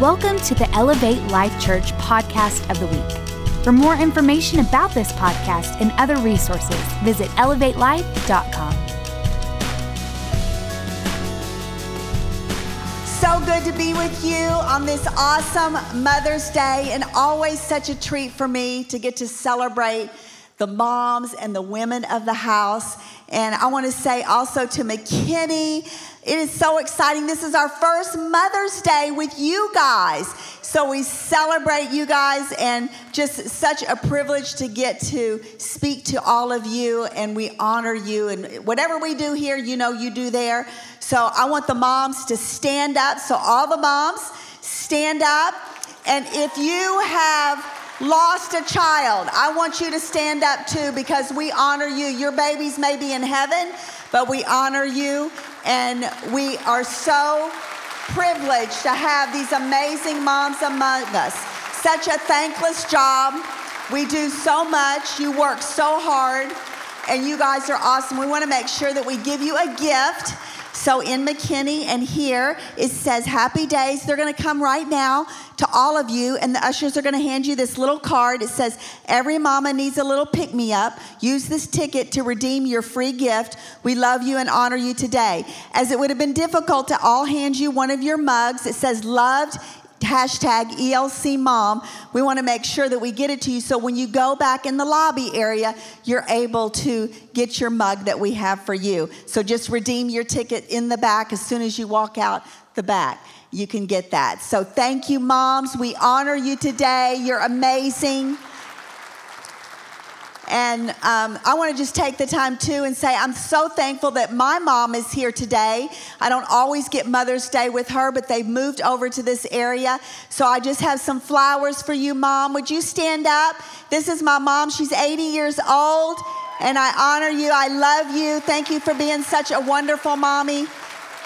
Welcome to the Elevate Life Church podcast of the week. For more information about this podcast and other resources, visit elevatelife.com. So good to be with you on this awesome Mother's Day, and always such a treat for me to get to celebrate the moms and the women of the house. And I want to say also to McKinney, it is so exciting. This is our first Mother's Day with you guys. So we celebrate you guys and just such a privilege to get to speak to all of you and we honor you. And whatever we do here, you know, you do there. So I want the moms to stand up. So all the moms, stand up. And if you have lost a child, I want you to stand up too because we honor you. Your babies may be in heaven, but we honor you. And we are so privileged to have these amazing moms among us. Such a thankless job. We do so much. You work so hard, and you guys are awesome. We want to make sure that we give you a gift. So in McKinney and here it says happy days. They're going to come right now to all of you, and the ushers are going to hand you this little card. It says, Every mama needs a little pick me up. Use this ticket to redeem your free gift. We love you and honor you today. As it would have been difficult to all hand you one of your mugs, it says, Loved hashtag ELC mom. We want to make sure that we get it to you so when you go back in the lobby area, you're able to get your mug that we have for you. So just redeem your ticket in the back as soon as you walk out the back you can get that. So thank you, moms. We honor you today. You're amazing. And um, I want to just take the time too and say I'm so thankful that my mom is here today. I don't always get Mother's Day with her, but they've moved over to this area. So I just have some flowers for you, Mom. Would you stand up? This is my mom. She's 80 years old, and I honor you. I love you. Thank you for being such a wonderful mommy.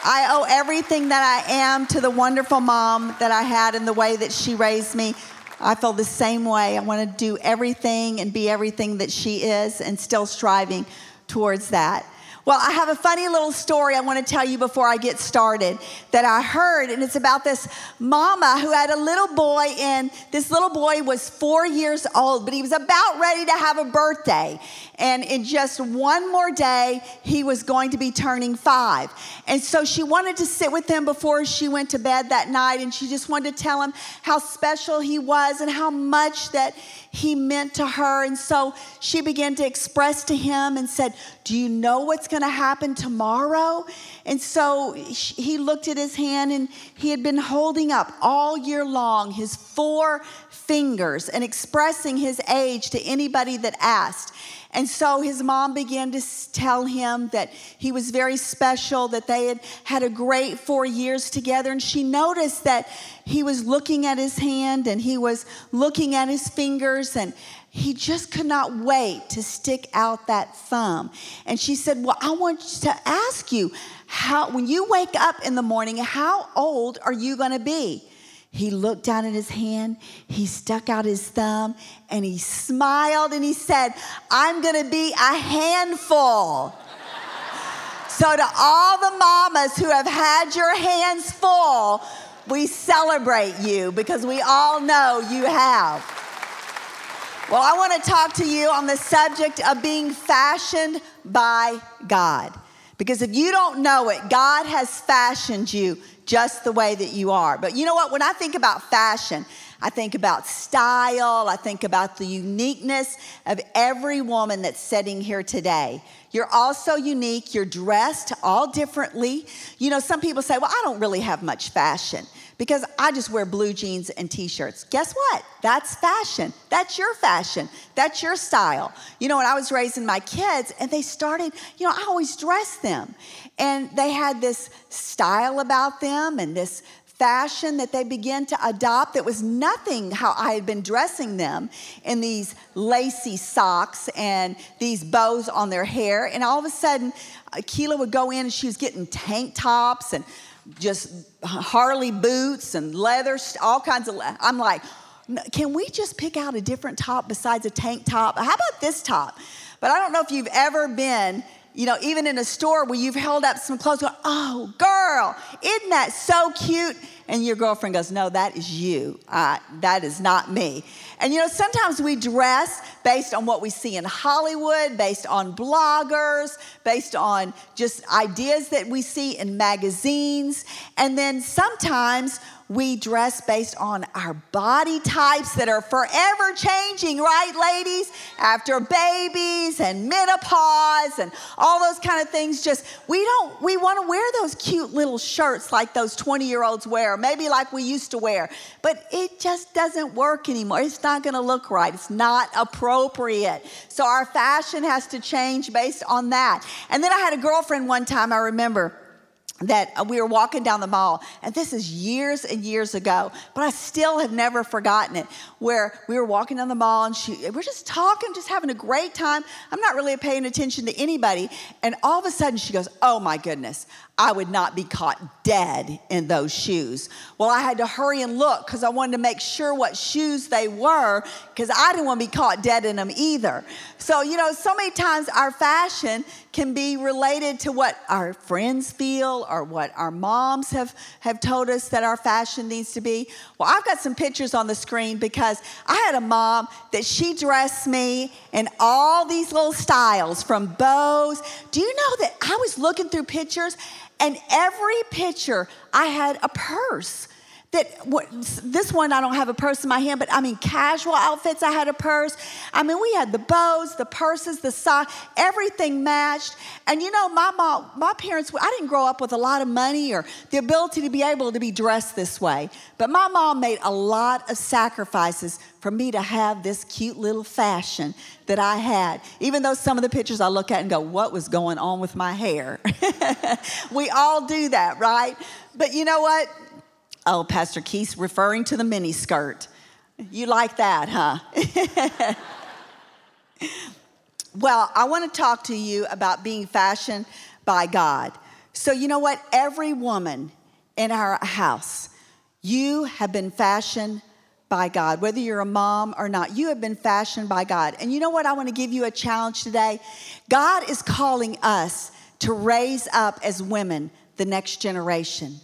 I owe everything that I am to the wonderful mom that I had and the way that she raised me. I feel the same way. I want to do everything and be everything that she is and still striving towards that. Well, I have a funny little story I want to tell you before I get started that I heard, and it's about this mama who had a little boy, and this little boy was four years old, but he was about ready to have a birthday. And in just one more day, he was going to be turning five. And so she wanted to sit with him before she went to bed that night, and she just wanted to tell him how special he was and how much that he meant to her. And so she began to express to him and said, Do you know what's going to happen tomorrow? And so he looked at his hand and he had been holding up all year long his four fingers and expressing his age to anybody that asked. And so his mom began to tell him that he was very special, that they had had a great four years together. And she noticed that he was looking at his hand and he was looking at his fingers and he just could not wait to stick out that thumb. And she said, Well, I want to ask you, how, when you wake up in the morning, how old are you going to be? He looked down at his hand, he stuck out his thumb, and he smiled and he said, I'm gonna be a handful. so, to all the mamas who have had your hands full, we celebrate you because we all know you have. Well, I want to talk to you on the subject of being fashioned by God. Because if you don't know it, God has fashioned you just the way that you are. But you know what? When I think about fashion, I think about style, I think about the uniqueness of every woman that's sitting here today. You're also unique, you're dressed all differently. You know, some people say, well, I don't really have much fashion because I just wear blue jeans and t shirts. Guess what? That's fashion. That's your fashion. That's your style. You know, when I was raising my kids and they started, you know, I always dressed them. And they had this style about them and this fashion that they began to adopt that was nothing how I had been dressing them in these lacy socks and these bows on their hair. And all of a sudden, Keela would go in and she was getting tank tops and just Harley boots and leather, all kinds of. I'm like, can we just pick out a different top besides a tank top? How about this top? But I don't know if you've ever been you know, even in a store where you've held up some clothes, going, oh, girl, isn't that so cute? And your girlfriend goes, No, that is you. Uh, that is not me. And you know, sometimes we dress based on what we see in Hollywood, based on bloggers, based on just ideas that we see in magazines. And then sometimes we dress based on our body types that are forever changing, right, ladies? After babies and menopause and all those kind of things, just we don't, we want to wear those cute little shirts like those 20 year olds wear, maybe like we used to wear, but it just doesn't work anymore. It's not going to look right, it's not appropriate. So our fashion has to change based on that. And then I had a girlfriend one time, I remember that uh, we were walking down the mall, and this is years and years ago, but I still have never forgotten it. Where we were walking down the mall, and she, we're just talking, just having a great time. I'm not really paying attention to anybody, and all of a sudden she goes, "Oh my goodness, I would not be caught dead in those shoes. Well, I had to hurry and look because I wanted to make sure what shoes they were because I didn't want to be caught dead in them either. So, you know, so many times our fashion can be related to what our friends feel or what our moms have, have told us that our fashion needs to be. Well, I've got some pictures on the screen because I had a mom that she dressed me in all these little styles from bows. Do you know that I was looking through pictures and every picture, I had a purse. That what, this one I don't have a purse in my hand, but I mean casual outfits. I had a purse. I mean we had the bows, the purses, the sock, everything matched. And you know my mom, my parents. I didn't grow up with a lot of money or the ability to be able to be dressed this way, but my mom made a lot of sacrifices for me to have this cute little fashion that I had. Even though some of the pictures I look at and go, what was going on with my hair? we all do that, right? But you know what? Oh, Pastor Keith referring to the mini skirt. You like that, huh? well, I want to talk to you about being fashioned by God. So, you know what? Every woman in our house, you have been fashioned by God. Whether you're a mom or not, you have been fashioned by God. And you know what? I want to give you a challenge today. God is calling us to raise up as women the next generation.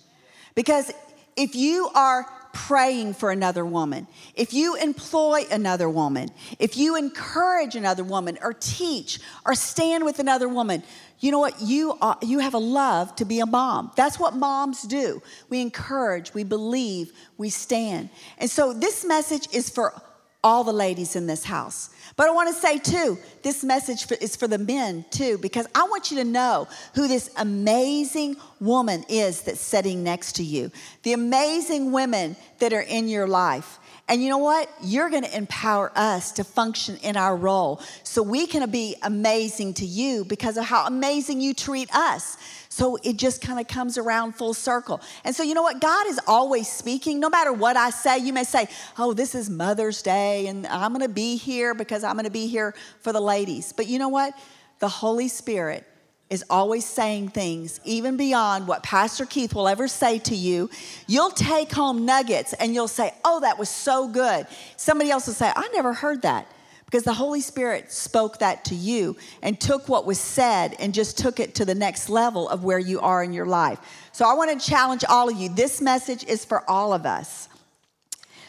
Because if you are praying for another woman, if you employ another woman, if you encourage another woman or teach or stand with another woman, you know what? You, are, you have a love to be a mom. That's what moms do. We encourage, we believe, we stand. And so this message is for all the ladies in this house. But I want to say too, this message is for the men too, because I want you to know who this amazing woman is that's sitting next to you, the amazing women that are in your life. And you know what? You're going to empower us to function in our role so we can be amazing to you because of how amazing you treat us. So it just kind of comes around full circle. And so, you know what? God is always speaking. No matter what I say, you may say, Oh, this is Mother's Day, and I'm going to be here because I'm going to be here for the ladies. But you know what? The Holy Spirit is always saying things even beyond what Pastor Keith will ever say to you. You'll take home nuggets and you'll say, Oh, that was so good. Somebody else will say, I never heard that because the Holy Spirit spoke that to you and took what was said and just took it to the next level of where you are in your life. So I want to challenge all of you. This message is for all of us.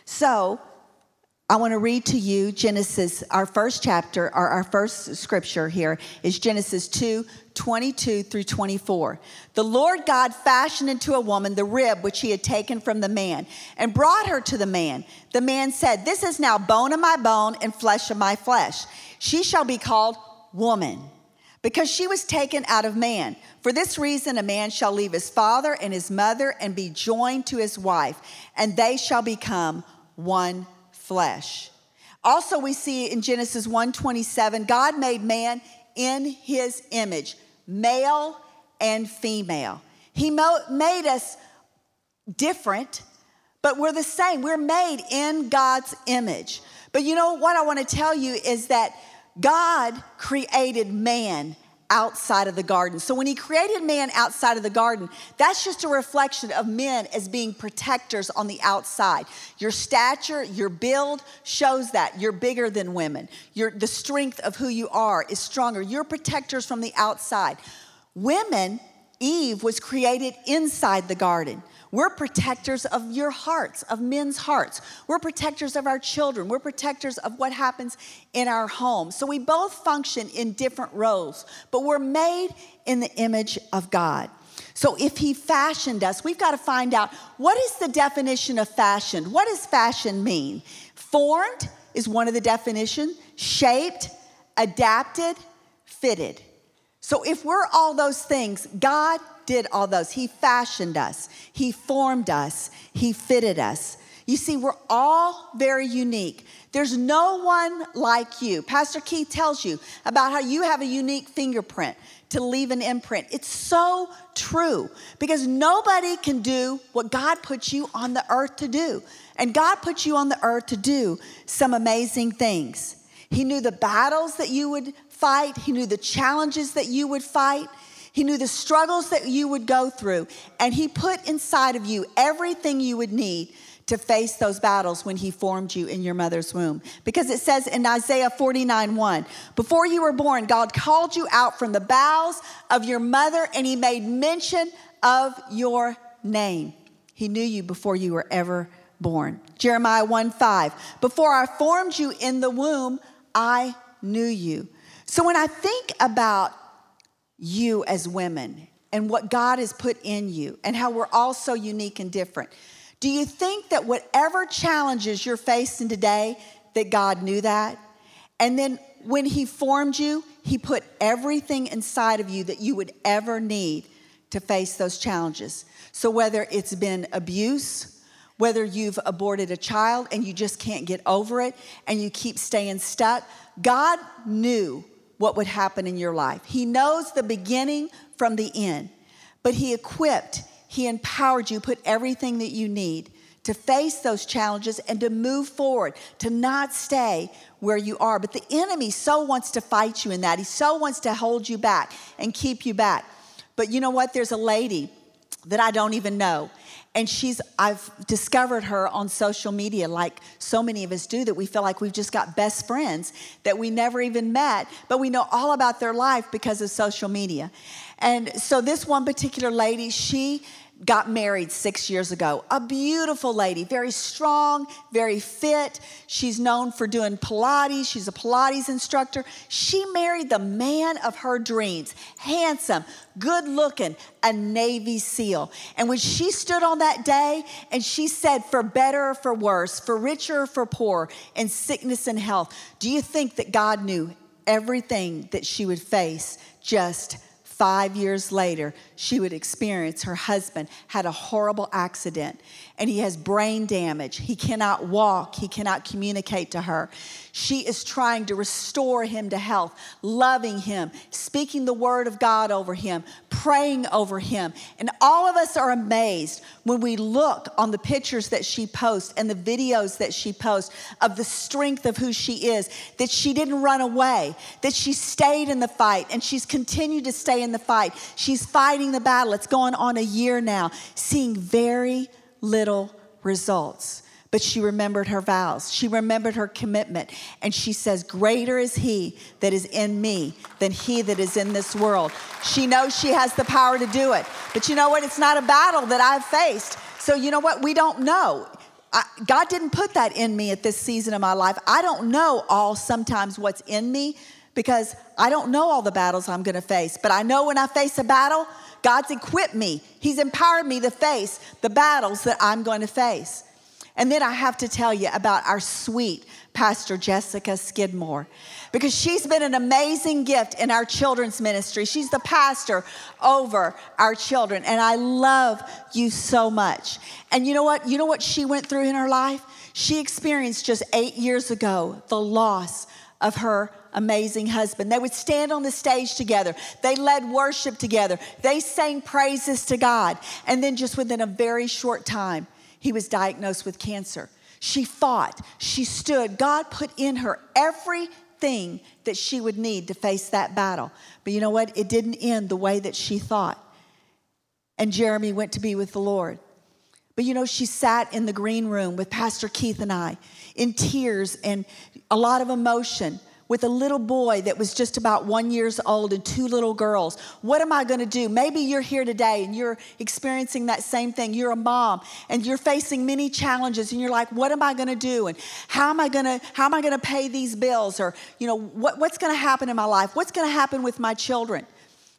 So I want to read to you Genesis, our first chapter, or our first scripture here is Genesis 2 22 through 24. The Lord God fashioned into a woman the rib which he had taken from the man and brought her to the man. The man said, This is now bone of my bone and flesh of my flesh. She shall be called woman because she was taken out of man. For this reason, a man shall leave his father and his mother and be joined to his wife, and they shall become one flesh. Also, we see in Genesis 1:27, God made man in his image, male and female. He made us different, but we're the same. We're made in God's image. But you know what I want to tell you is that God created man outside of the garden. So when he created man outside of the garden, that's just a reflection of men as being protectors on the outside. Your stature, your build shows that you're bigger than women. Your the strength of who you are is stronger. You're protectors from the outside. Women Eve was created inside the garden. We're protectors of your hearts, of men's hearts. We're protectors of our children. We're protectors of what happens in our home. So we both function in different roles, but we're made in the image of God. So if he fashioned us, we've got to find out what is the definition of fashion? What does fashion mean? Formed is one of the definitions, shaped, adapted, fitted. So if we're all those things, God did all those. He fashioned us, He formed us, He fitted us. You see, we're all very unique. There's no one like you. Pastor Keith tells you about how you have a unique fingerprint to leave an imprint. It's so true because nobody can do what God put you on the earth to do. And God put you on the earth to do some amazing things. He knew the battles that you would fight, He knew the challenges that you would fight. He knew the struggles that you would go through, and He put inside of you everything you would need to face those battles when He formed you in your mother's womb. Because it says in Isaiah 49 1, before you were born, God called you out from the bowels of your mother, and He made mention of your name. He knew you before you were ever born. Jeremiah 1 5, before I formed you in the womb, I knew you. So when I think about you as women and what God has put in you and how we're all so unique and different. Do you think that whatever challenges you're facing today, that God knew that? And then when He formed you, He put everything inside of you that you would ever need to face those challenges. So whether it's been abuse, whether you've aborted a child and you just can't get over it and you keep staying stuck, God knew what would happen in your life. He knows the beginning from the end, but He equipped, He empowered you, put everything that you need to face those challenges and to move forward, to not stay where you are. But the enemy so wants to fight you in that. He so wants to hold you back and keep you back. But you know what? There's a lady that I don't even know and she's i've discovered her on social media like so many of us do that we feel like we've just got best friends that we never even met but we know all about their life because of social media. And so this one particular lady she got married six years ago. A beautiful lady, very strong, very fit. She's known for doing Pilates. She's a Pilates instructor. She married the man of her dreams, handsome, good looking, a Navy SEAL. And when she stood on that day and she said, for better or for worse, for richer or for poor, in sickness and health, do you think that God knew everything that she would face just Five years later, she would experience her husband had a horrible accident and he has brain damage. He cannot walk, he cannot communicate to her. She is trying to restore him to health, loving him, speaking the word of God over him, praying over him. And all of us are amazed when we look on the pictures that she posts and the videos that she posts of the strength of who she is, that she didn't run away, that she stayed in the fight and she's continued to stay in the fight. She's fighting the battle. It's going on a year now, seeing very little results. But she remembered her vows. She remembered her commitment. And she says, Greater is he that is in me than he that is in this world. She knows she has the power to do it. But you know what? It's not a battle that I've faced. So you know what? We don't know. I, God didn't put that in me at this season of my life. I don't know all sometimes what's in me because I don't know all the battles I'm going to face. But I know when I face a battle, God's equipped me, He's empowered me to face the battles that I'm going to face. And then I have to tell you about our sweet Pastor Jessica Skidmore because she's been an amazing gift in our children's ministry. She's the pastor over our children, and I love you so much. And you know what? You know what she went through in her life? She experienced just eight years ago the loss of her amazing husband. They would stand on the stage together. They led worship together. They sang praises to God. And then, just within a very short time, he was diagnosed with cancer. She fought, she stood. God put in her everything that she would need to face that battle. But you know what? It didn't end the way that she thought. And Jeremy went to be with the Lord. But you know, she sat in the green room with Pastor Keith and I in tears and a lot of emotion with a little boy that was just about one years old and two little girls. What am I going to do? Maybe you're here today and you're experiencing that same thing. You're a mom and you're facing many challenges and you're like, what am I going to do? And how am I going to how am I going to pay these bills? Or you know, what, what's going to happen in my life? What's going to happen with my children?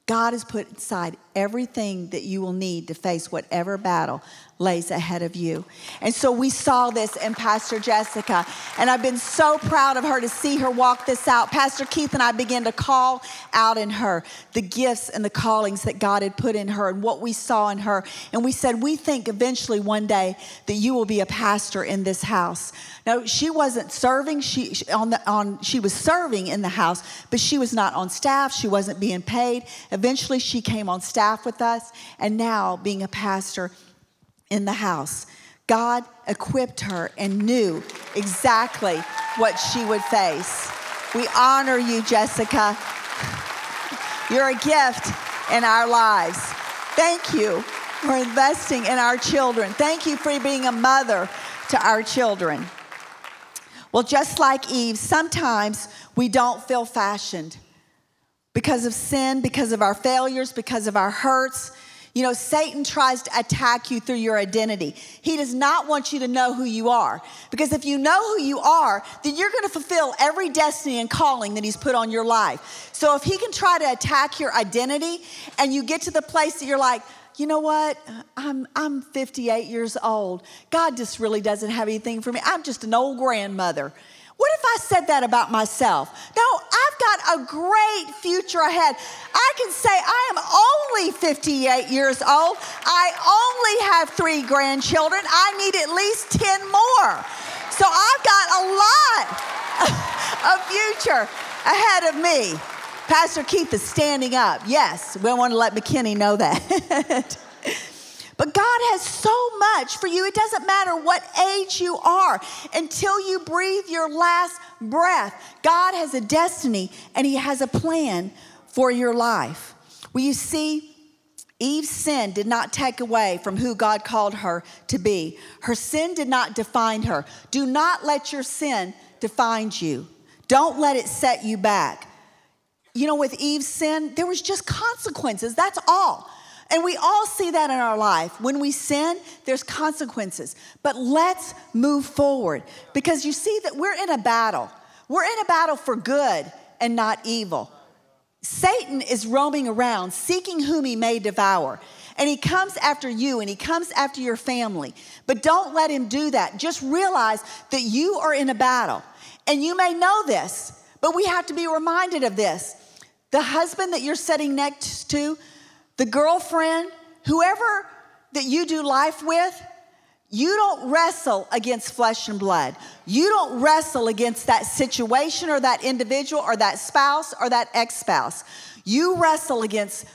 God has put inside everything that you will need to face whatever battle lays ahead of you. And so we saw this in Pastor Jessica, and I've been so proud of her to see her walk this out. Pastor Keith and I began to call out in her the gifts and the callings that God had put in her and what we saw in her. And we said, We think eventually one day that you will be a pastor in this house. No, she wasn't serving, she, on the, on, she was serving in the house, but she was not on staff, she wasn't being paid. Eventually, she came on staff with us, and now being a pastor in the house. God equipped her and knew exactly what she would face. We honor you, Jessica. You're a gift in our lives. Thank you for investing in our children. Thank you for being a mother to our children. Well, just like Eve, sometimes we don't feel fashioned because of sin, because of our failures, because of our hurts you know, Satan tries to attack you through your identity. He does not want you to know who you are. Because if you know who you are, then you're going to fulfill every destiny and calling that he's put on your life. So if he can try to attack your identity and you get to the place that you're like, you know what? I'm, I'm 58 years old. God just really doesn't have anything for me. I'm just an old grandmother. What if I said that about myself? No, I've got a great future ahead. I can say I am only 58 years old. I only have three grandchildren. I need at least 10 more. So I've got a lot of future ahead of me. Pastor Keith is standing up. Yes, we want to let McKinney know that. But God has so much for you. It doesn't matter what age you are until you breathe your last breath. God has a destiny and He has a plan for your life. Well, you see, Eve's sin did not take away from who God called her to be. Her sin did not define her. Do not let your sin define you. Don't let it set you back. You know, with Eve's sin, there was just consequences. That's all. And we all see that in our life. When we sin, there's consequences. But let's move forward because you see that we're in a battle. We're in a battle for good and not evil. Satan is roaming around seeking whom he may devour. And he comes after you and he comes after your family. But don't let him do that. Just realize that you are in a battle. And you may know this, but we have to be reminded of this. The husband that you're sitting next to, the girlfriend, whoever that you do life with, you don't wrestle against flesh and blood. You don't wrestle against that situation or that individual or that spouse or that ex spouse. You wrestle against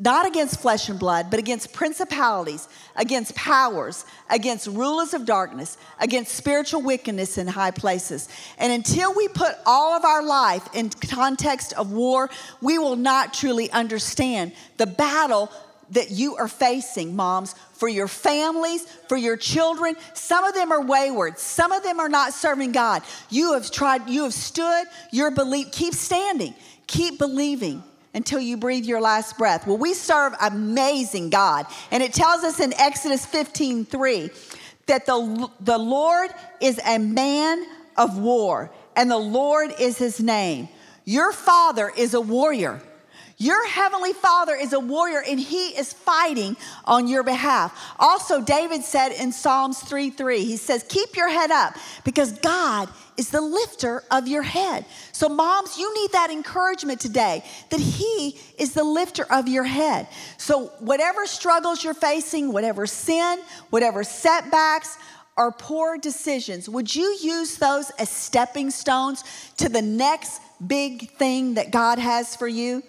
not against flesh and blood, but against principalities, against powers, against rulers of darkness, against spiritual wickedness in high places. And until we put all of our life in context of war, we will not truly understand the battle that you are facing, moms, for your families, for your children. Some of them are wayward. Some of them are not serving God. You have tried, you have stood your belief. Keep standing. Keep believing until you breathe your last breath. Well, we serve amazing God. And it tells us in Exodus 15 3 that the, the Lord is a man of war, and the Lord is his name. Your father is a warrior. Your heavenly father is a warrior and he is fighting on your behalf. Also, David said in Psalms 3 3, he says, Keep your head up because God is the lifter of your head. So, moms, you need that encouragement today that He is the lifter of your head. So, whatever struggles you're facing, whatever sin, whatever setbacks, or poor decisions, would you use those as stepping stones to the next big thing that God has for you?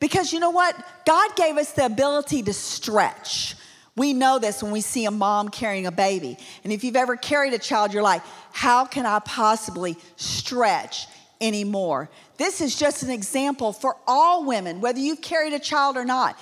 Because you know what? God gave us the ability to stretch. We know this when we see a mom carrying a baby. And if you've ever carried a child, you're like, how can I possibly stretch anymore? This is just an example for all women, whether you've carried a child or not.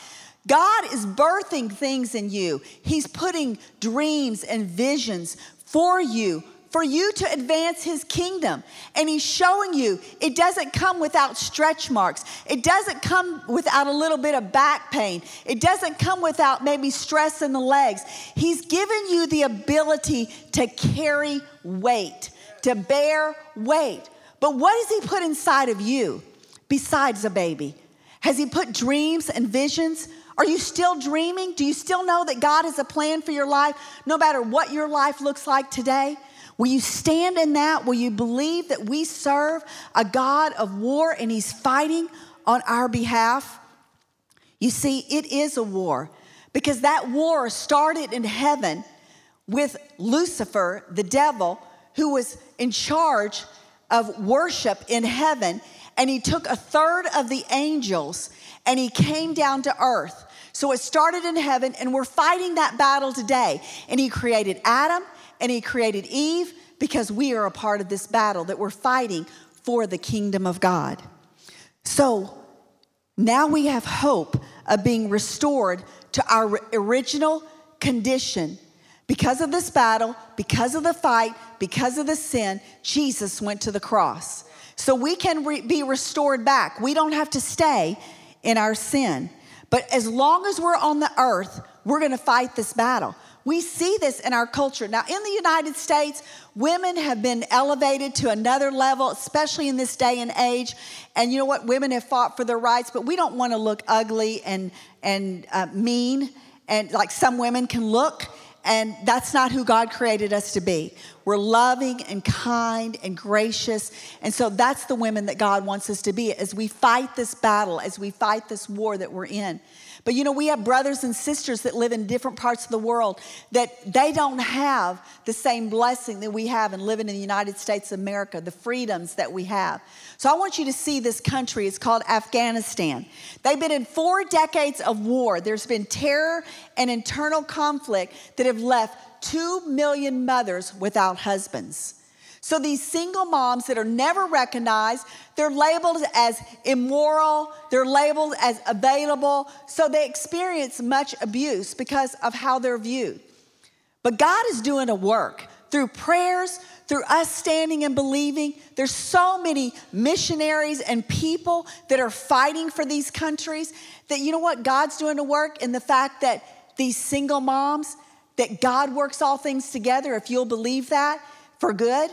God is birthing things in you, He's putting dreams and visions for you for you to advance his kingdom. And he's showing you it doesn't come without stretch marks. It doesn't come without a little bit of back pain. It doesn't come without maybe stress in the legs. He's given you the ability to carry weight, to bear weight. But what has he put inside of you besides a baby? Has he put dreams and visions? Are you still dreaming? Do you still know that God has a plan for your life no matter what your life looks like today? Will you stand in that? Will you believe that we serve a God of war and He's fighting on our behalf? You see, it is a war because that war started in heaven with Lucifer, the devil, who was in charge of worship in heaven. And he took a third of the angels and he came down to earth. So it started in heaven, and we're fighting that battle today. And he created Adam, and He created Eve because we are a part of this battle that we're fighting for the kingdom of God. So now we have hope of being restored to our original condition. Because of this battle, because of the fight, because of the sin, Jesus went to the cross. So we can re- be restored back. We don't have to stay in our sin. But as long as we're on the earth, we're going to fight this battle. We see this in our culture. Now, in the United States, women have been elevated to another level, especially in this day and age. And you know what? Women have fought for their rights, but we don't want to look ugly and, and uh, mean, and like some women can look. And that's not who God created us to be. We're loving and kind and gracious. And so that's the women that God wants us to be as we fight this battle, as we fight this war that we're in. But you know, we have brothers and sisters that live in different parts of the world that they don't have the same blessing that we have in living in the United States of America, the freedoms that we have. So I want you to see this country. It's called Afghanistan. They've been in four decades of war. There's been terror and internal conflict that have left two million mothers without husbands. So these single moms that are never recognized, they're labeled as immoral, they're labeled as available, so they experience much abuse because of how they're viewed. But God is doing a work through prayers, through us standing and believing. There's so many missionaries and people that are fighting for these countries that you know what? God's doing a work in the fact that these single moms, that God works all things together, if you'll believe that, for good.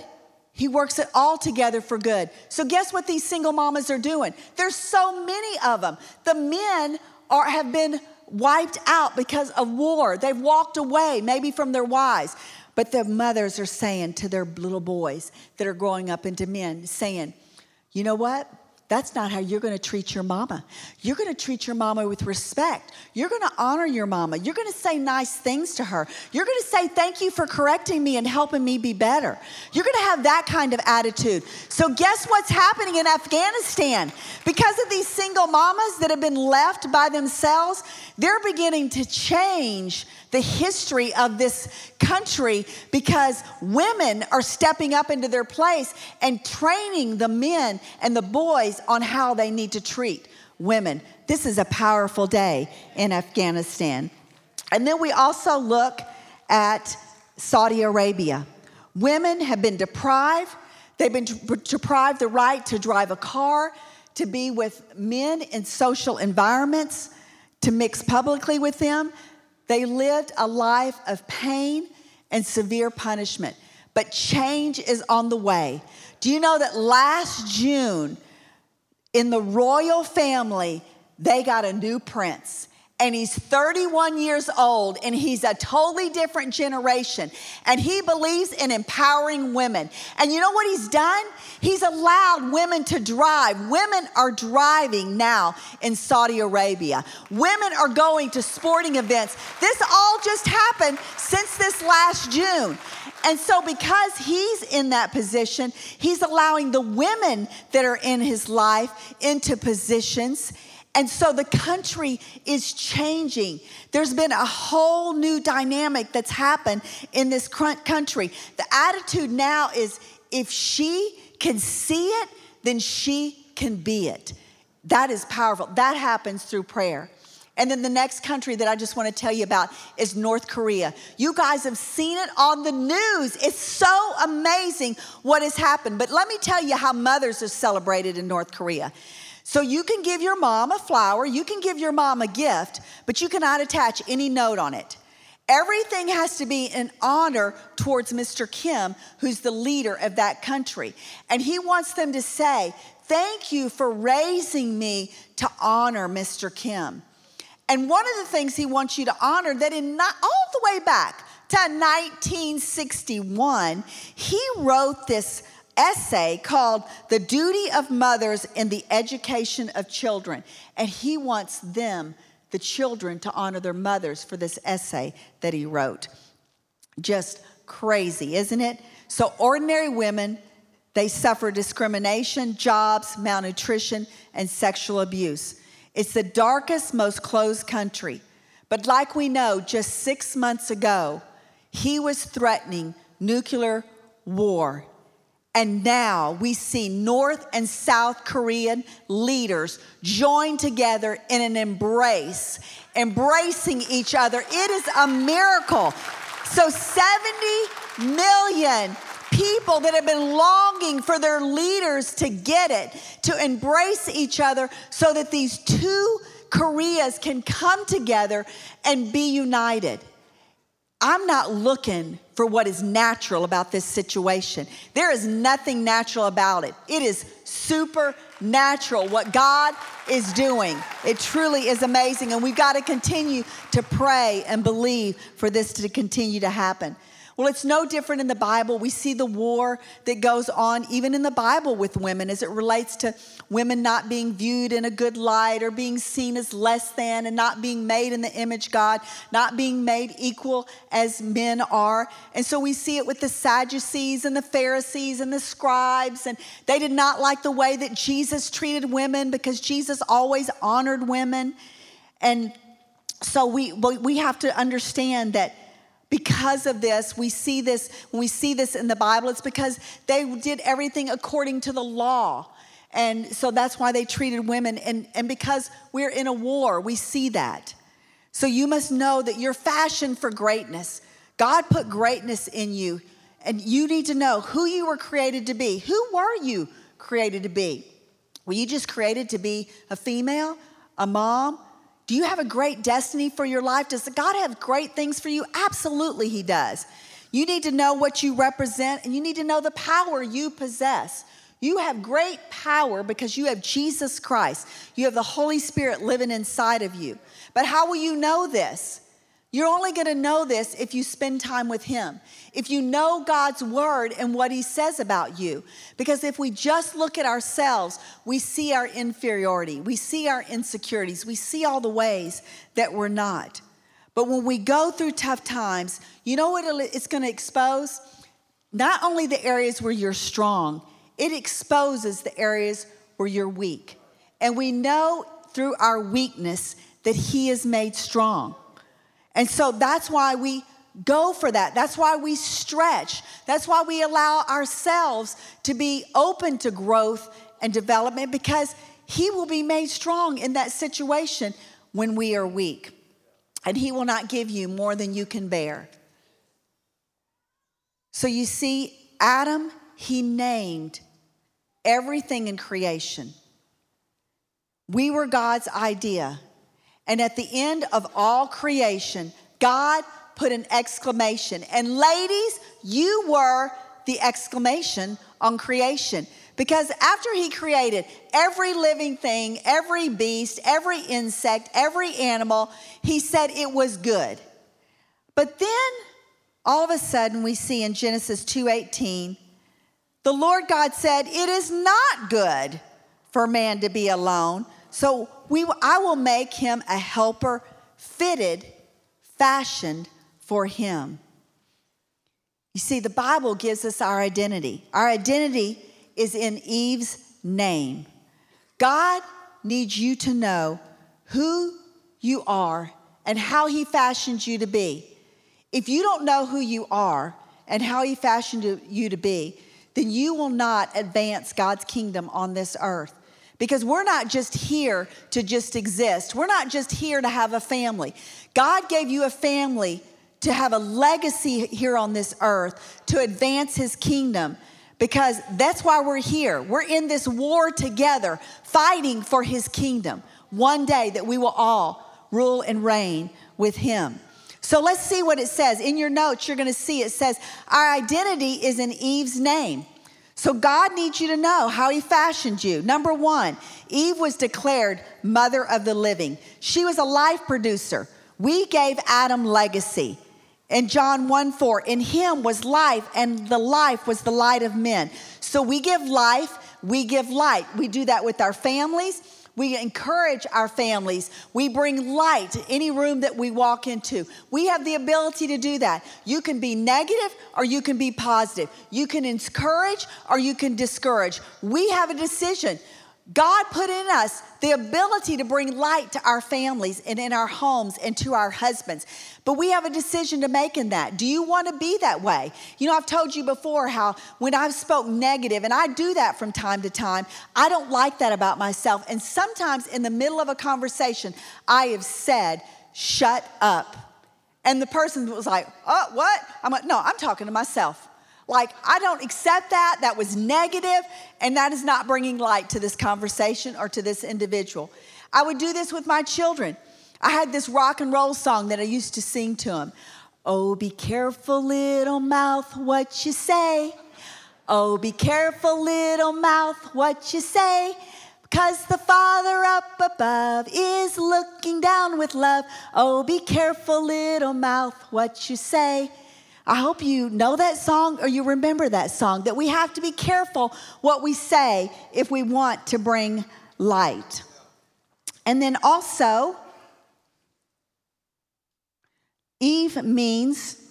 He works it all together for good. So, guess what these single mamas are doing? There's so many of them. The men are, have been wiped out because of war. They've walked away, maybe from their wives. But the mothers are saying to their little boys that are growing up into men, saying, you know what? That's not how you're going to treat your mama. You're going to treat your mama with respect. You're going to honor your mama. You're going to say nice things to her. You're going to say, Thank you for correcting me and helping me be better. You're going to have that kind of attitude. So, guess what's happening in Afghanistan? Because of these single mamas that have been left by themselves, they're beginning to change the history of this country because women are stepping up into their place and training the men and the boys on how they need to treat women. This is a powerful day in Afghanistan. And then we also look at Saudi Arabia. Women have been deprived, they've been deprived the right to drive a car, to be with men in social environments, to mix publicly with them. They lived a life of pain and severe punishment. But change is on the way. Do you know that last June, in the royal family, they got a new prince? and he's 31 years old and he's a totally different generation. And he believes in empowering women. And you know what he's done? He's allowed women to drive. Women are driving now in saudi arabia. Women are going to sporting events. This all just happened since this last june and so, because he's in that position, he's allowing the women that are in his life into positions and so the country is changing. There's been a whole new dynamic that's happened in this country. The attitude now is if she can see it, then she can be it. That is powerful. That happens through prayer. And then the next country that I just want to tell you about is North Korea. You guys have seen it on the news. It's so amazing what has happened. But let me tell you how mothers are celebrated in North Korea. So you can give your mom a flower, you can give your mom a gift, but you cannot attach any note on it. Everything has to be in honor towards Mr. Kim, who's the leader of that country. And he wants them to say, Thank you for raising me to honor Mr. Kim. And one of the things he wants you to honor that in not all the way back to 1961, he wrote this essay called The Duty of Mothers in the Education of Children. And he wants them, the children, to honor their mothers for this essay that he wrote. Just crazy, isn't it? So, ordinary women, they suffer discrimination, jobs, malnutrition, and sexual abuse. It's the darkest, most closed country. But like we know, just six months ago, he was threatening nuclear war. And now we see North and South Korean leaders join together in an embrace, embracing each other. It is a miracle. So 70 million people that have been longing for their leaders to get it, to embrace each other so that these two Koreas can come together and be united. I'm not looking for what is natural about this situation. There is nothing natural about it. It is supernatural what God is doing. It truly is amazing. And we've got to continue to pray and believe for this to continue to happen. Well, it's no different in the Bible. We see the war that goes on even in the Bible with women as it relates to women not being viewed in a good light or being seen as less than and not being made in the image God, not being made equal as men are. And so we see it with the Sadducees and the Pharisees and the scribes. And they did not like the way that Jesus treated women because Jesus always honored women. And so we, we have to understand that because of this we see this when we see this in the bible it's because they did everything according to the law. And so that's why they treated women. And, and because we're in a war we see that. So you must know that you're fashioned for greatness god put greatness in you. And you need to know who you were created to be. Who were you created to be? Were you just created to be a female a mom do you have a great destiny for your life? Does God have great things for you? Absolutely, He does. You need to know what you represent and you need to know the power you possess. You have great power because you have Jesus Christ. You have the Holy Spirit living inside of you. But how will you know this? You're only going to know this if you spend time with Him, if you know God's word and what He says about you. Because if we just look at ourselves, we see our inferiority, we see our insecurities, we see all the ways that we're not. But when we go through tough times, you know what it's going to expose? Not only the areas where you're strong, it exposes the areas where you're weak. And we know through our weakness that He is made strong. And so that's why we go for that. That's why we stretch. That's why we allow ourselves to be open to growth and development because He will be made strong in that situation when we are weak. And He will not give you more than you can bear. So you see, Adam, He named everything in creation. We were God's idea. And at the end of all creation, God put an exclamation. And ladies, you were the exclamation on creation. Because after he created every living thing, every beast, every insect, every animal, he said it was good. But then all of a sudden we see in Genesis 2:18, the Lord God said, "It is not good for man to be alone. So we, I will make him a helper fitted, fashioned for him. You see, the Bible gives us our identity. Our identity is in Eve's name. God needs you to know who you are and how he fashioned you to be. If you don't know who you are and how he fashioned you to be, then you will not advance God's kingdom on this earth Because we're not just here to just exist. We're not just here to have a family. God gave you a family to have a legacy here on this earth, to advance his kingdom, because that's why we're here. We're in this war together, fighting for his kingdom. One day that we will all rule and reign with him. So let's see what it says. In your notes, you're going to see it says, Our identity is in Eve's name. So God needs you to know how He fashioned you. Number one, Eve was declared mother of the living, she was a life producer. We gave Adam legacy. In John 1 4, in him was life, and the life was the light of men. So we give life, we give light. We do that with our families. We encourage our families. We bring light to any room that we walk into. We have the ability to do that. You can be negative or you can be positive. You can encourage or you can discourage. We have a decision. God put in us the ability to bring light to our families and in our homes and to our husbands. But we have a decision to make in that. Do you want to be that way? You know, I've told you before how when I've spoke negative, and I do that from time to time, I don't like that about myself. And sometimes in the middle of a conversation, I have said, shut up. And the person was like, oh, what? I'm like, no, I'm talking to myself. Like, I don't accept that. That was negative, and that is not bringing light to this conversation or to this individual. I would do this with my children. I had this rock and roll song that I used to sing to them. Oh, be careful, little mouth, what you say. Oh, be careful, little mouth, what you say. Because the Father up above is looking down with love. Oh, be careful, little mouth, what you say. I hope you know that song or you remember that song that we have to be careful what we say if we want to bring light. And then also, Eve means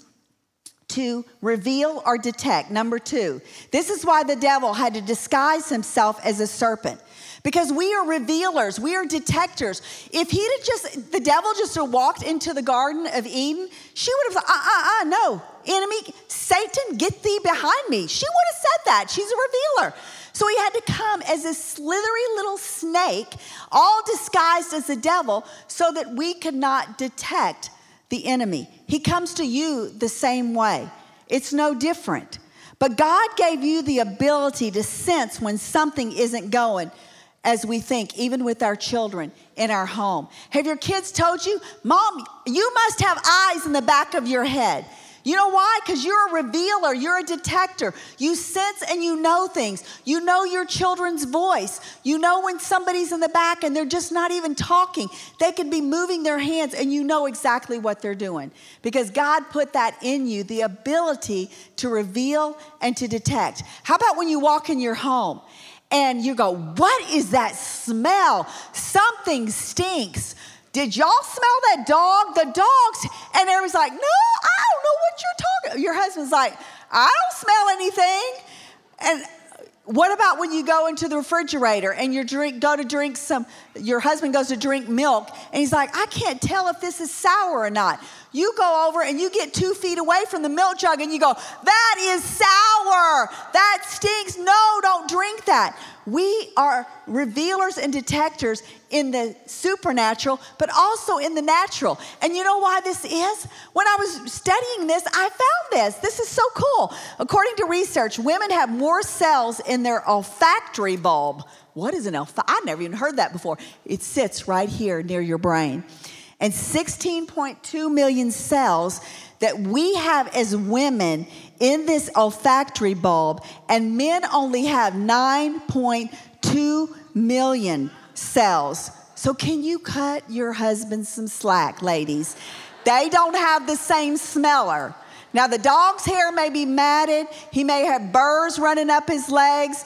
to reveal or detect. Number two, this is why the devil had to disguise himself as a serpent because we are revealers, we are detectors. If he'd have just, the devil just walked into the Garden of Eden, she would have said, uh uh uh, no, enemy, Satan, get thee behind me. She would have said that. She's a revealer. So he had to come as a slithery little snake, all disguised as the devil, so that we could not detect the enemy. He comes to you the same way. It's no different. But God gave you the ability to sense when something isn't going as we think, even with our children in our home. Have your kids told you, Mom, you must have eyes in the back of your head? You know why? Because you're a revealer, you're a detector. You sense and you know things. You know your children's voice. You know when somebody's in the back and they're just not even talking. They could be moving their hands and you know exactly what they're doing because God put that in you the ability to reveal and to detect. How about when you walk in your home and you go, What is that smell? Something stinks. Did y'all smell that dog? The dogs. And everyone's like, No, I don't know what you're talking. Your husband's like, I don't smell anything. And what about when you go into the refrigerator and you drink, go to drink some, your husband goes to drink milk and he's like, I can't tell if this is sour or not. You go over and you get two feet away from the milk jug and you go, that is sour. That stinks. No, don't drink that. We are revealers and detectors in the supernatural, but also in the natural. And you know why this is? When I was studying this, I found this. This is so cool. According to research, women have more cells in their olfactory bulb. What is an olfactory? I've never even heard that before. It sits right here near your brain. And 16.2 million cells that we have as women in this olfactory bulb, and men only have 9.2 million cells. So, can you cut your husband some slack, ladies? They don't have the same smeller. Now, the dog's hair may be matted, he may have burrs running up his legs.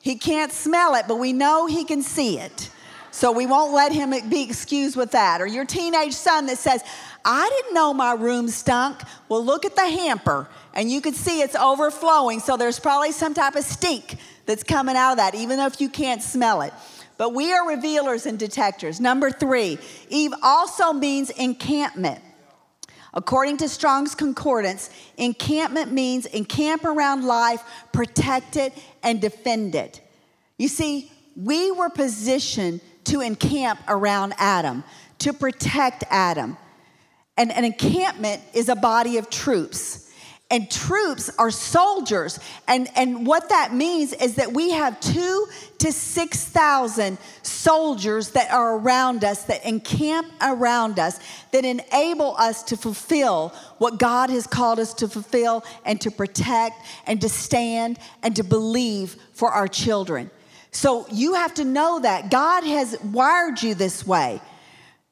He can't smell it, but we know he can see it. So we won't let him be excused with that. Or your teenage son that says, I didn't know my room stunk. Well, look at the hamper, and you can see it's overflowing. So there's probably some type of stink that's coming out of that, even if you can't smell it. But we are revealers and detectors. Number three, Eve also means encampment. According to Strong's Concordance, encampment means encamp around life, protect it, and defend it. You see, we were positioned to encamp around Adam, to protect Adam. And an encampment is a body of troops and troops are soldiers. And, and what that means is that we have two to 6,000 soldiers that are around us, that encamp around us, that enable us to fulfill what God has called us to fulfill and to protect and to stand and to believe for our children. So you have to know that God has wired you this way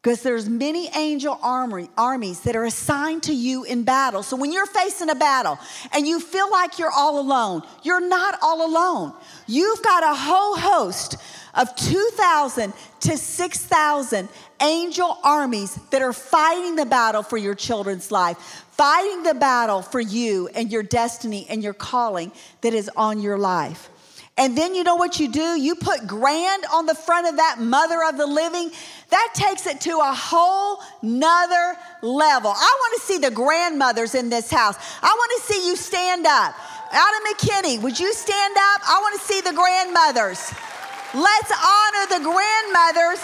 because there's many angel army, armies that are assigned to you in battle. So when you're facing a battle and you feel like you're all alone, you're not all alone. You've got a whole host of 2,000 to 6,000 angel armies that are fighting the battle for your children's life, fighting the battle for you and your destiny and your calling that is on your life. And then you know what you do? You put grand on the front of that mother of the living. That takes it to a whole nother level. I want to see the grandmothers in this house. I want to see you stand up. Adam McKinney, would you stand up? I want to see the grandmothers. Let's honor the grandmothers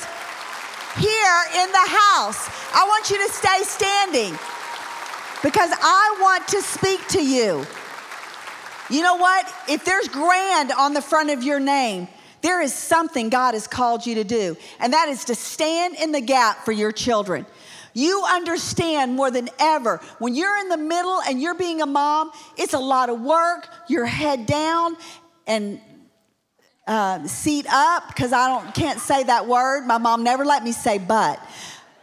here in the house. I want you to stay standing because I want to speak to you. You know what? If there's grand on the front of your name, there is something God has called you to do, and that is to stand in the gap for your children. You understand more than ever when you're in the middle and you're being a mom, it's a lot of work, your head down and uh, seat up because I don't can't say that word. My mom never let me say but.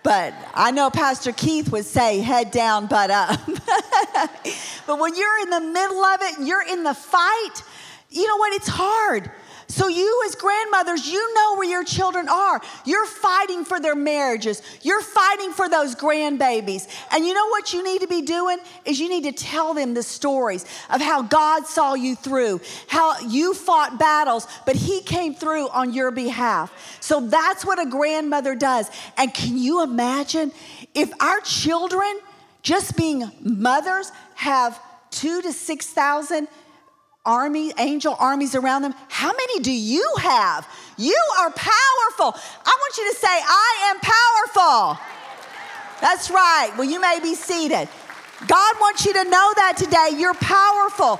But I know Pastor Keith would say head down, butt up. but when you're in the middle of it and you're in the fight, you know what? It's hard. So, you as grandmothers, you know where your children are. You're fighting for their marriages, you're fighting for those grandbabies. And you know what you need to be doing? Is you need to tell them the stories of how God saw you through, how you fought battles, but He came through on your behalf. So, that's what a grandmother does. And can you imagine if our children, just being mothers, have two to 6,000 army, angel armies around them. How many do you have? You are powerful. I want you to say, I am powerful. That's right. Well, you may be seated. God wants you to know that today. You're powerful.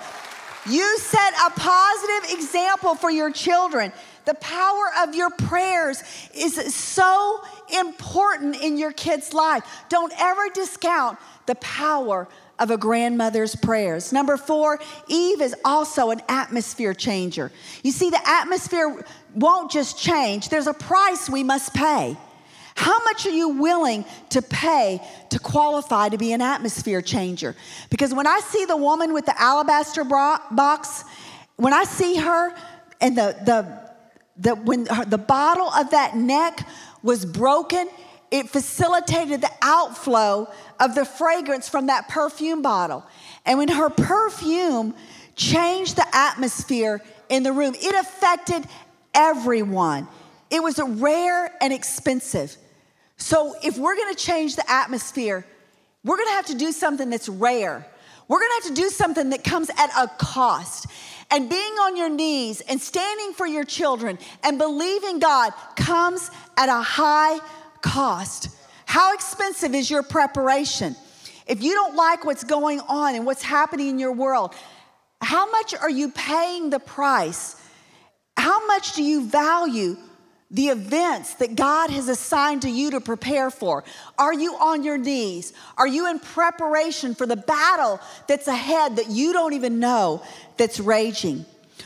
You set a positive example for your children. The power of your prayers is so important in your kid's life. Don't ever discount the power of a grandmother's prayers. Number four, Eve is also an atmosphere changer. You see, the atmosphere won't just change, there's a price we must pay. How much are you willing to pay to qualify to be an atmosphere changer? Because when I see the woman with the alabaster box, when I see her and the, the, the, when her, the bottle of that neck was broken, it facilitated the outflow of the fragrance from that perfume bottle. And when her perfume changed the atmosphere in the room, it affected everyone. It was rare and expensive. So, if we're gonna change the atmosphere, we're gonna have to do something that's rare. We're gonna have to do something that comes at a cost. And being on your knees and standing for your children and believing God comes at a high cost. How expensive is your preparation? If you don't like what's going on and what's happening in your world, how much are you paying the price? How much do you value the events that God has assigned to you to prepare for? Are you on your knees? Are you in preparation for the battle that's ahead that you don't even know that's raging?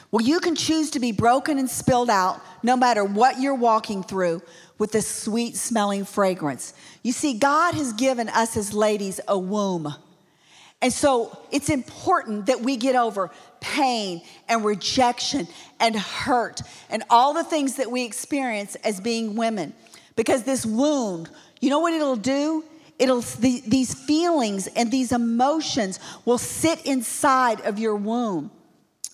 Well, you can choose to be broken and spilled out no matter what you're walking through with this sweet smelling fragrance. You see, God has given us as ladies a womb. And so it's important that we get over pain and rejection and hurt and all the things that we experience as being women. Because this wound, you know what it'll do? It'll the, these feelings and these emotions will sit inside of your womb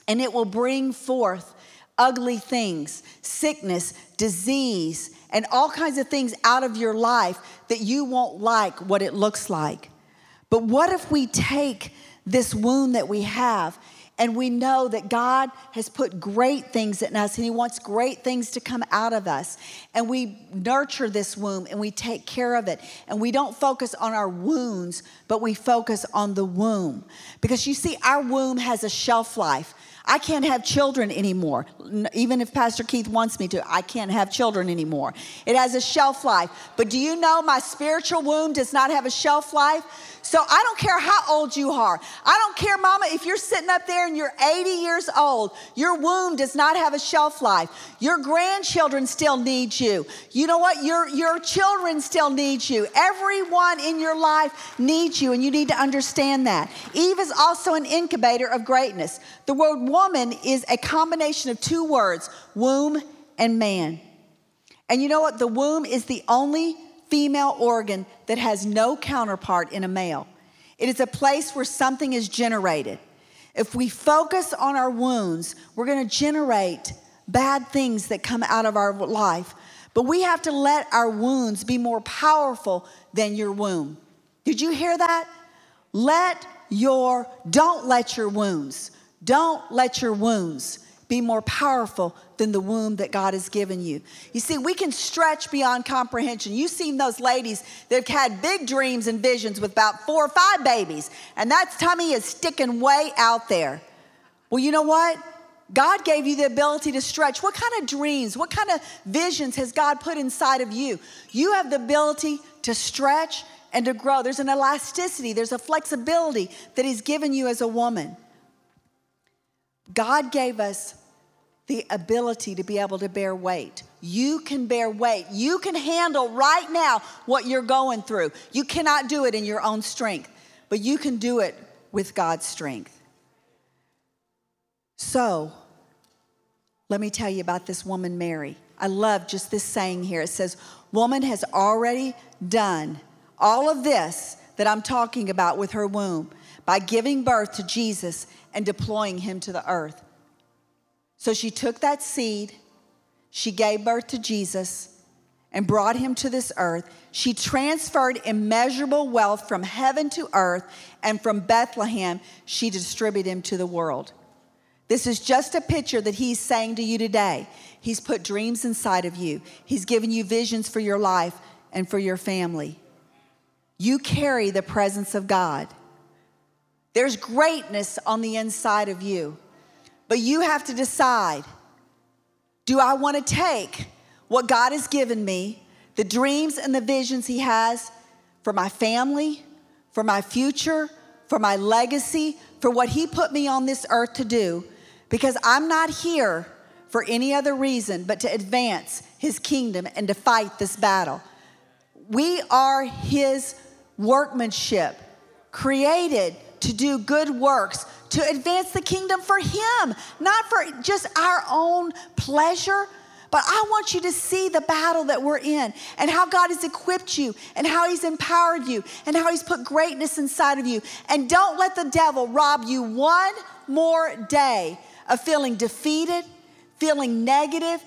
and it will bring forth ugly things, sickness, disease, and all kinds of things out of your life that you won't like what it looks like. But what if we take this wound that we have And we know that God has put great things in us and He wants great things to come out of us. And we nurture this womb and we take care of it. And we don't focus on our wounds, but we focus on the womb. Because you see, our womb has a shelf life. I can't have children anymore. Even if Pastor Keith wants me to, I can't have children anymore. It has a shelf life. But do you know my spiritual womb does not have a shelf life? So I don't care how old you are. I don't care, mama, if you're sitting up there and you're 80 years old, your womb does not have a shelf life. Your grandchildren still need you. You know what? Your, your children still need you. Everyone in your life needs you, and you need to understand that. Eve is also an incubator of greatness. The word woman is a combination of two words womb and man. And you know what? The womb is the only female organ that has no counterpart in a male. It is a place where something is generated. If we focus on our wounds, we're going to generate bad things that come out of our life. But we have to let our wounds be more powerful than your womb. Did you hear that? Let your, don't let your wounds, don't let your wounds be more powerful than the womb that God has given you. You see, we can stretch beyond comprehension. You've seen those ladies that have had big dreams and visions with about four or five babies, and that tummy is sticking way out there. Well, you know what? God gave you the ability to stretch. What kind of dreams, what kind of visions has God put inside of you? You have the ability to stretch and to grow. There's an elasticity, there's a flexibility that He's given you as a woman. God gave us the ability to be able to bear weight. You can bear weight. You can handle right now what you're going through. You cannot do it in your own strength, but you can do it with God's strength. So, let me tell you about this woman, Mary. I love just this saying here. It says, Woman has already done all of this that I'm talking about with her womb by giving birth to Jesus and deploying him to the earth. So she took that seed, she gave birth to Jesus, and brought him to this earth. She transferred immeasurable wealth from heaven to earth, and from Bethlehem, she distributed him to the world. This is just a picture that he's saying to you today. He's put dreams inside of you, he's given you visions for your life and for your family. You carry the presence of God. There's greatness on the inside of you. But you have to decide do I want to take what God has given me, the dreams and the visions He has for my family, for my future, for my legacy, for what He put me on this earth to do? Because I'm not here for any other reason but to advance His kingdom and to fight this battle. We are His workmanship, created to do good works to advance the kingdom for Him, not for just our own pleasure. But I want you to see the battle that we're in and how God has equipped you and how He's empowered you and how He's put greatness inside of you. And don't let the devil rob you one more day of feeling defeated, feeling negative,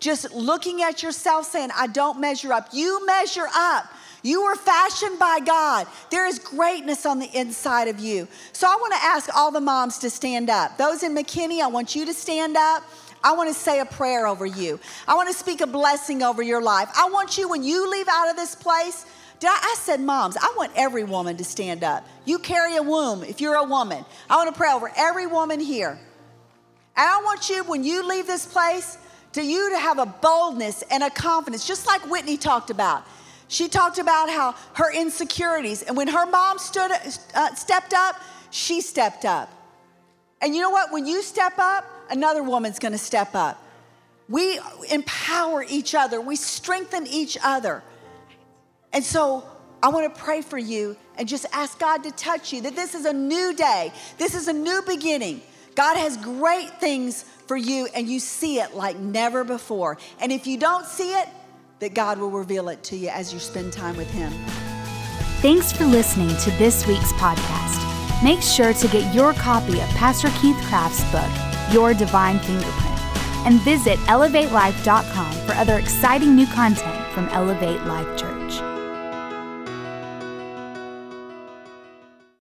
just looking at yourself saying, I don't measure up. You measure up. You were fashioned by God. There is greatness on the inside of you. So I want to ask all the moms to stand up. Those in McKinney, I want you to stand up. I want to say a prayer over you. I want to speak a blessing over your life. I want you, when you leave out of this place, did I, I said, moms, I want every woman to stand up. You carry a womb if you're a woman. I want to pray over every woman here. And I want you, when you leave this place, to you to have a boldness and a confidence, just like Whitney talked about. She talked about how her insecurities, and when her mom stood, uh, stepped up, she stepped up. And you know what? When you step up, another woman's gonna step up. We empower each other, we strengthen each other. And so I wanna pray for you and just ask God to touch you that this is a new day, this is a new beginning. God has great things for you, and you see it like never before. And if you don't see it, that God will reveal it to you as you spend time with Him. Thanks for listening to this week's podcast. Make sure to get your copy of Pastor Keith Craft's book, Your Divine Fingerprint, and visit elevatelife.com for other exciting new content from Elevate Life Church.